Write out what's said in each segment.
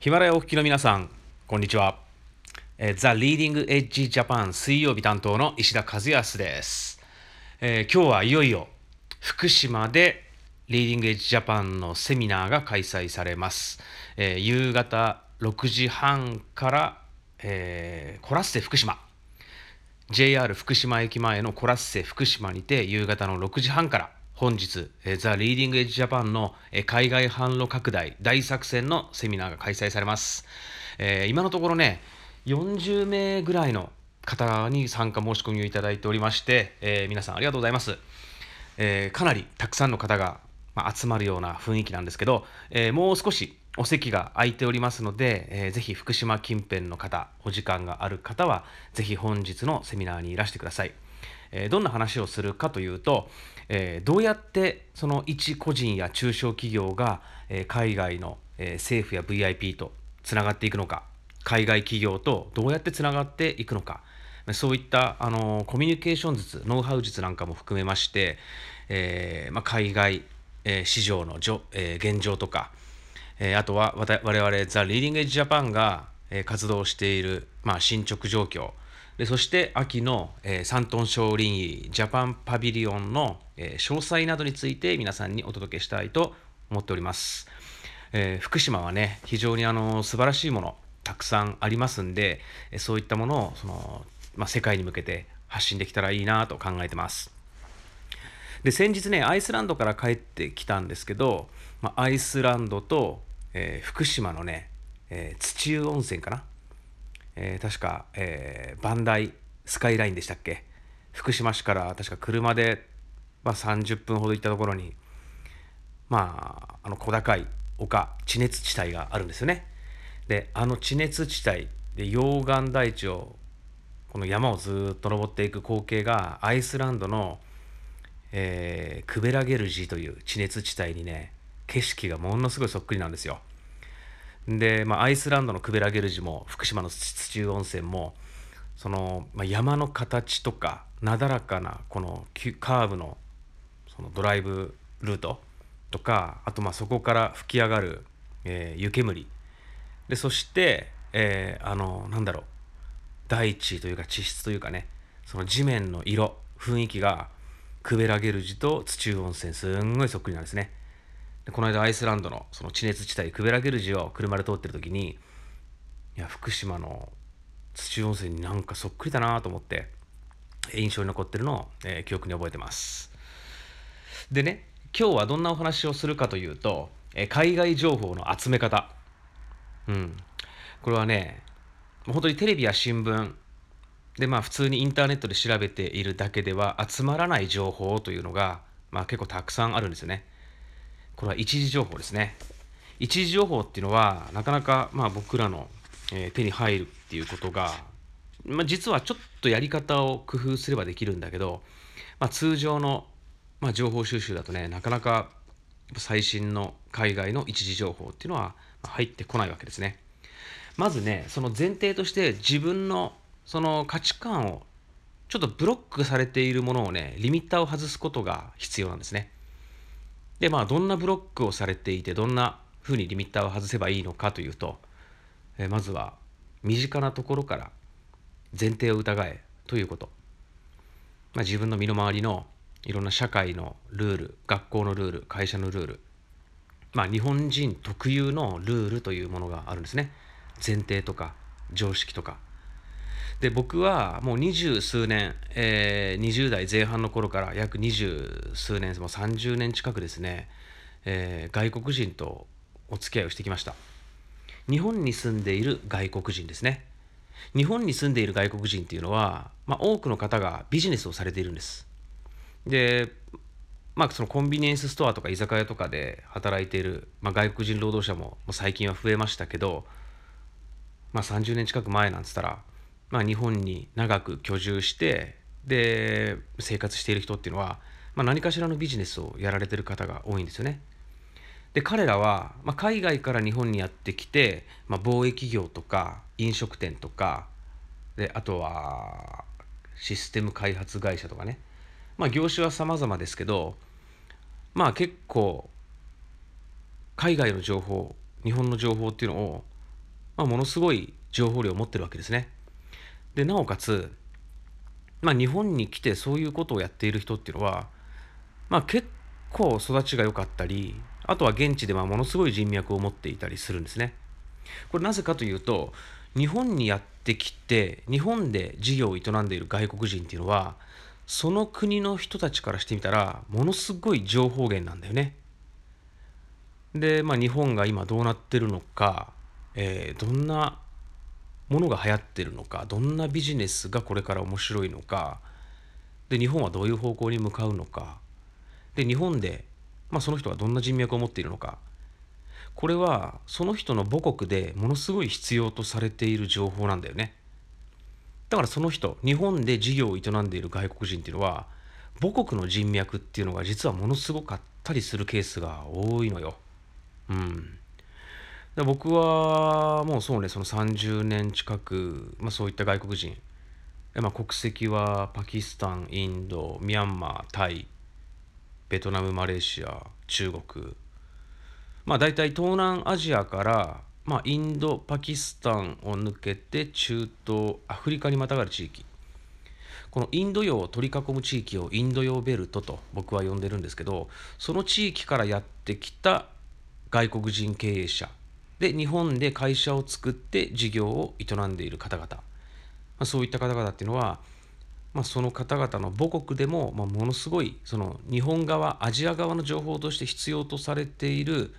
ヒマラヤお聞きの皆さん、こんにちは。えー、 The Leading Edge Japan 水曜日担当の石田和康です、えー、今日はいよいよ福島で Leading Edge Japan のセミナーが開催されます。えー、夕方6時半から、えー、コラッセ福島 JR 福島駅前のコラッセ福島にて夕方の6時半から本日、ザ・リーディング・エッジ・ジャパンの海外販路拡大大作戦のセミナーが開催されます。えー、今のところね、40名ぐらいの方に参加申し込みをいただいておりまして、えー、皆さんありがとうございます。えー、かなりたくさんの方が、ま集まるような雰囲気なんですけど、えもう少しお席が空いておりますので、えー、ぜひ福島近辺の方、お時間がある方は、ぜひ本日のセミナーにいらしてください。えー、どんな話をするかというと、えー、どうやってその一個人や中小企業が、えー、海外の、え政府や VIP とつながっていくのか海外企業とどうやってつながっていくのかそういったあのコミュニケーション術ノウハウ術なんかも含めまして、えまあ、海外、え、市場のじょ、え、現状とか、え、あとは我々ザ・リーディング・エッジ・ジャパンが、活動している、まあ、進捗状況でそして秋の、えー、山東少林ジャパンパビリオンの、えー、詳細などについて皆さんにお届けしたいと思っております。えー、福島はね、非常にあの素晴らしいもの、たくさんありますんで、そういったものをその、まあ、世界に向けて発信できたらいいなと考えてます。で、先日ね、アイスランドから帰ってきたんですけど、まあ、アイスランドと、えー、福島のね、えー、土湯温泉かなえー、確か、えー、バンダイスカイラインでしたっけ？福島市から確か車で、まあ、30分ほど行ったところにまああの小高い丘地熱地帯があるんですよね。であの地熱地帯で溶岩台地をこの山をずっと登っていく光景がアイスランドの、えー、クベラゲルジという地熱地帯にね景色がものすごいそっくりなんですよ。で、まあ、アイスランドのクベラゲルジも福島の土湯温泉もその、まあ、山の形とかなだらかなこのカーブのそのドライブルートとかあとまあそこから吹き上がる、えー、湯煙でそして、えー、あのなんだろう大地というか地質というかねその地面の色雰囲気がクベラゲルジと土湯温泉すんごいそっくりなんですね。この間アイスランドのその地熱地帯クベラゲルジを車で通ってる時にいや福島の土温泉になんかそっくりだなと思って印象に残ってるのを、えー、記憶に覚えてます。でね今日はどんなお話をするかというと、えー、海外情報の集め方。うん。これはね本当にテレビや新聞でまあ普通にインターネットで調べているだけでは集まらない情報というのが、まあ、結構たくさんあるんですよね。これは一時情報ですね。一時情報っていうのは、なかなかまあ僕らの、え、手に入るっていうことが、まあ、実はちょっとやり方を工夫すればできるんだけど、まあ、通常の、まあ、情報収集だとね、なかなか最新の海外の一時情報っていうのは入ってこないわけですね。まずね、その前提として自分のその価値観をちょっとブロックされているものをね、リミッターを外すことが必要なんですね。でまあどんなブロックをされていてどんなふうにリミッターを外せばいいのかというと、えまずは身近なところから前提を疑えということ、まあ、自分の身の回りのいろんな社会のルール学校のルール会社のルールまあ日本人特有のルールというものがあるんですね。前提とか常識とか。で僕はもう二十数年、えー、20代前半の頃から約二十数年もう30年近くですね、えー、外国人とお付き合いをしてきました。日本に住んでいる外国人ですね。日本に住んでいる外国人っていうのは、まあ、多くの方がビジネスをされているんです。でまあそのコンビニエンスストアとか居酒屋とかで働いている、まあ、外国人労働者も最近は増えましたけど、まあ、30年近く前なんつったらまあ、日本に長く居住してで生活している人っていうのは、まあ、何かしらのビジネスをやられてる方が多いんですよね。で彼らは、まあ、海外から日本にやってきて、まあ、貿易業とか飲食店とかであとはシステム開発会社とかね、まあ、業種は様々ですけどまあ結構海外の情報日本の情報っていうのをまあ、ものすごい情報量を持ってるわけですね。でなおかつ、まあ、日本に来てそういうことをやっている人っていうのは、まあ、結構育ちが良かったりあとは現地でまあものすごい人脈を持っていたりするんですね。これなぜかというと日本にやってきて日本で事業を営んでいる外国人っていうのはその国の人たちからしてみたらものすごい情報源なんだよね。で、まあ、日本が今どうなってるのか、えー、どんなものが流行ってるのかどんなビジネスがこれから面白いのかで日本はどういう方向に向かうのかで日本で、まあ、その人がどんな人脈を持っているのかこれはその人の母国でものすごい必要とされている情報なんだよね。だからその人日本で事業を営んでいる外国人っていうのは母国の人脈っていうのが実はものすごかったりするケースが多いのよ。うん。で僕はもうそうねその30年近く、まあ、そういった外国人、まあ、国籍はパキスタンインドミャンマータイベトナムマレーシア中国。まあ大体東南アジアから、まあ、インドパキスタンを抜けて中東アフリカにまたがる地域。このインド洋を取り囲む地域をインド洋ベルトと僕は呼んでるんですけどその地域からやってきた外国人経営者。で日本で会社を作って事業を営んでいる方々、まあ、そういった方々っていうのは、まあ、その方々の母国でも、まあ、ものすごいその日本側アジア側の情報として必要とされている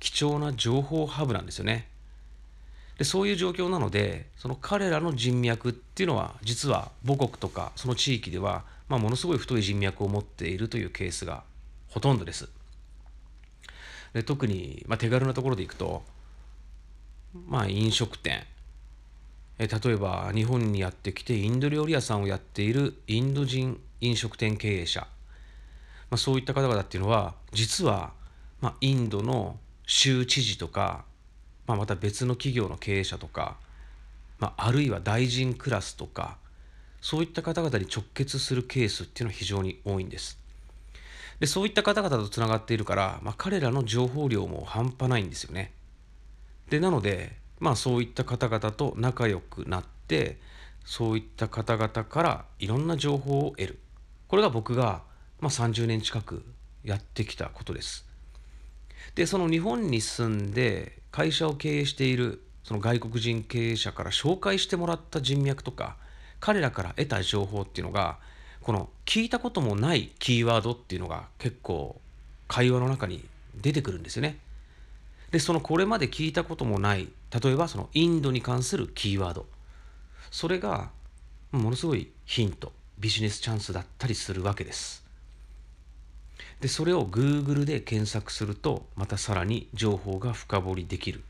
貴重な情報ハブなんですよね。でそういう状況なのでその彼らの人脈っていうのは実は母国とかその地域では、まあ、ものすごい太い人脈を持っているというケースがほとんどです。で特に、まあ、手軽なところでいくとまあ、飲食店え例えば日本にやってきてインド料理屋さんをやっているインド人飲食店経営者、まあ、そういった方々っていうのは実は、まあ、インドの州知事とか、まあ、また別の企業の経営者とか、まあ、あるいは大臣クラスとかそういった方々に直結するケースっていうのは非常に多いんです。でそういった方々とつながっているから、まあ、彼らの情報量も半端ないんですよね。でなのでまあそういった方々と仲良くなってそういった方々からいろんな情報を得るこれが僕が、まあ、30年近くやってきたことですでその日本に住んで会社を経営しているその外国人経営者から紹介してもらった人脈とか彼らから得た情報っていうのがこの聞いたこともないキーワードっていうのが結構会話の中に出てくるんですよね。でそのこれまで聞いたこともない例えばそのインドに関するキーワード。それがものすごいヒントビジネスチャンスだったりするわけです。でそれを Google で検索するとまたさらに情報が深掘りできる。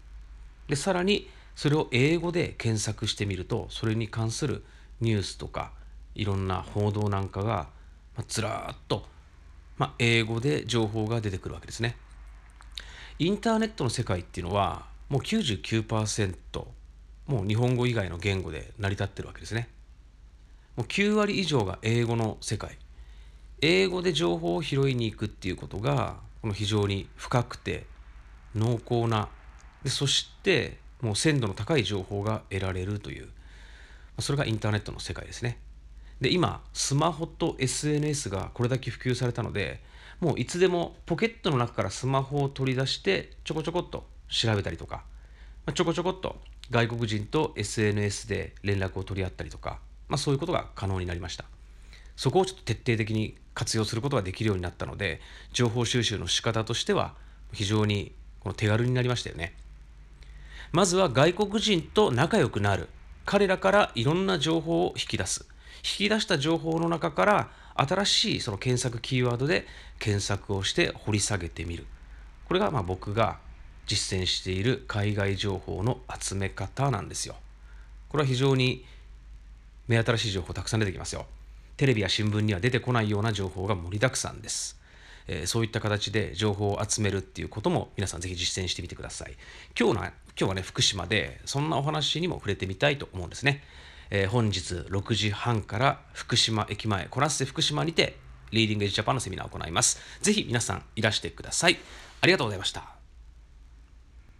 でさらにそれを英語で検索してみるとそれに関するニュースとかいろんな報道なんかが、まあ、ずらっと、まあ、英語で情報が出てくるわけですね。インターネットの世界っていうのはもう99%もう日本語以外の言語で成り立ってるわけですね。もう9割以上が英語の世界。英語で情報を拾いに行くっていうことがこの非常に深くて濃厚なでそしてもう鮮度の高い情報が得られるというそれがインターネットの世界ですね。で今スマホと SNS がこれだけ普及されたのでもういつでもポケットの中からスマホを取り出してちょこちょこっと調べたりとか、まあ、ちょこちょこっと外国人と SNS で連絡を取り合ったりとか、まあ、そういうことが可能になりました。そこをちょっと徹底的に活用することができるようになったので情報収集の仕方としては非常にこの手軽になりましたよね。まずは外国人と仲良くなる。彼らからいろんな情報を引き出す。引き出した情報の中から新しいその検索キーワードで検索をして掘り下げてみる。これがまあ僕が実践している海外情報の集め方なんですよ。これは非常に目新しい情報たくさん出てきますよ。テレビや新聞には出てこないような情報が盛りだくさんです、えー、そういった形で情報を集めるっていうことも皆さんぜひ実践してみてください。今日の今日はね福島でそんなお話にも触れてみたいと思うんですね。えー、本日6時半から福島駅前コラッセ福島にてリーディングエッジジャパンのセミナーを行います。ぜひ皆さんいらしてください。ありがとうございました。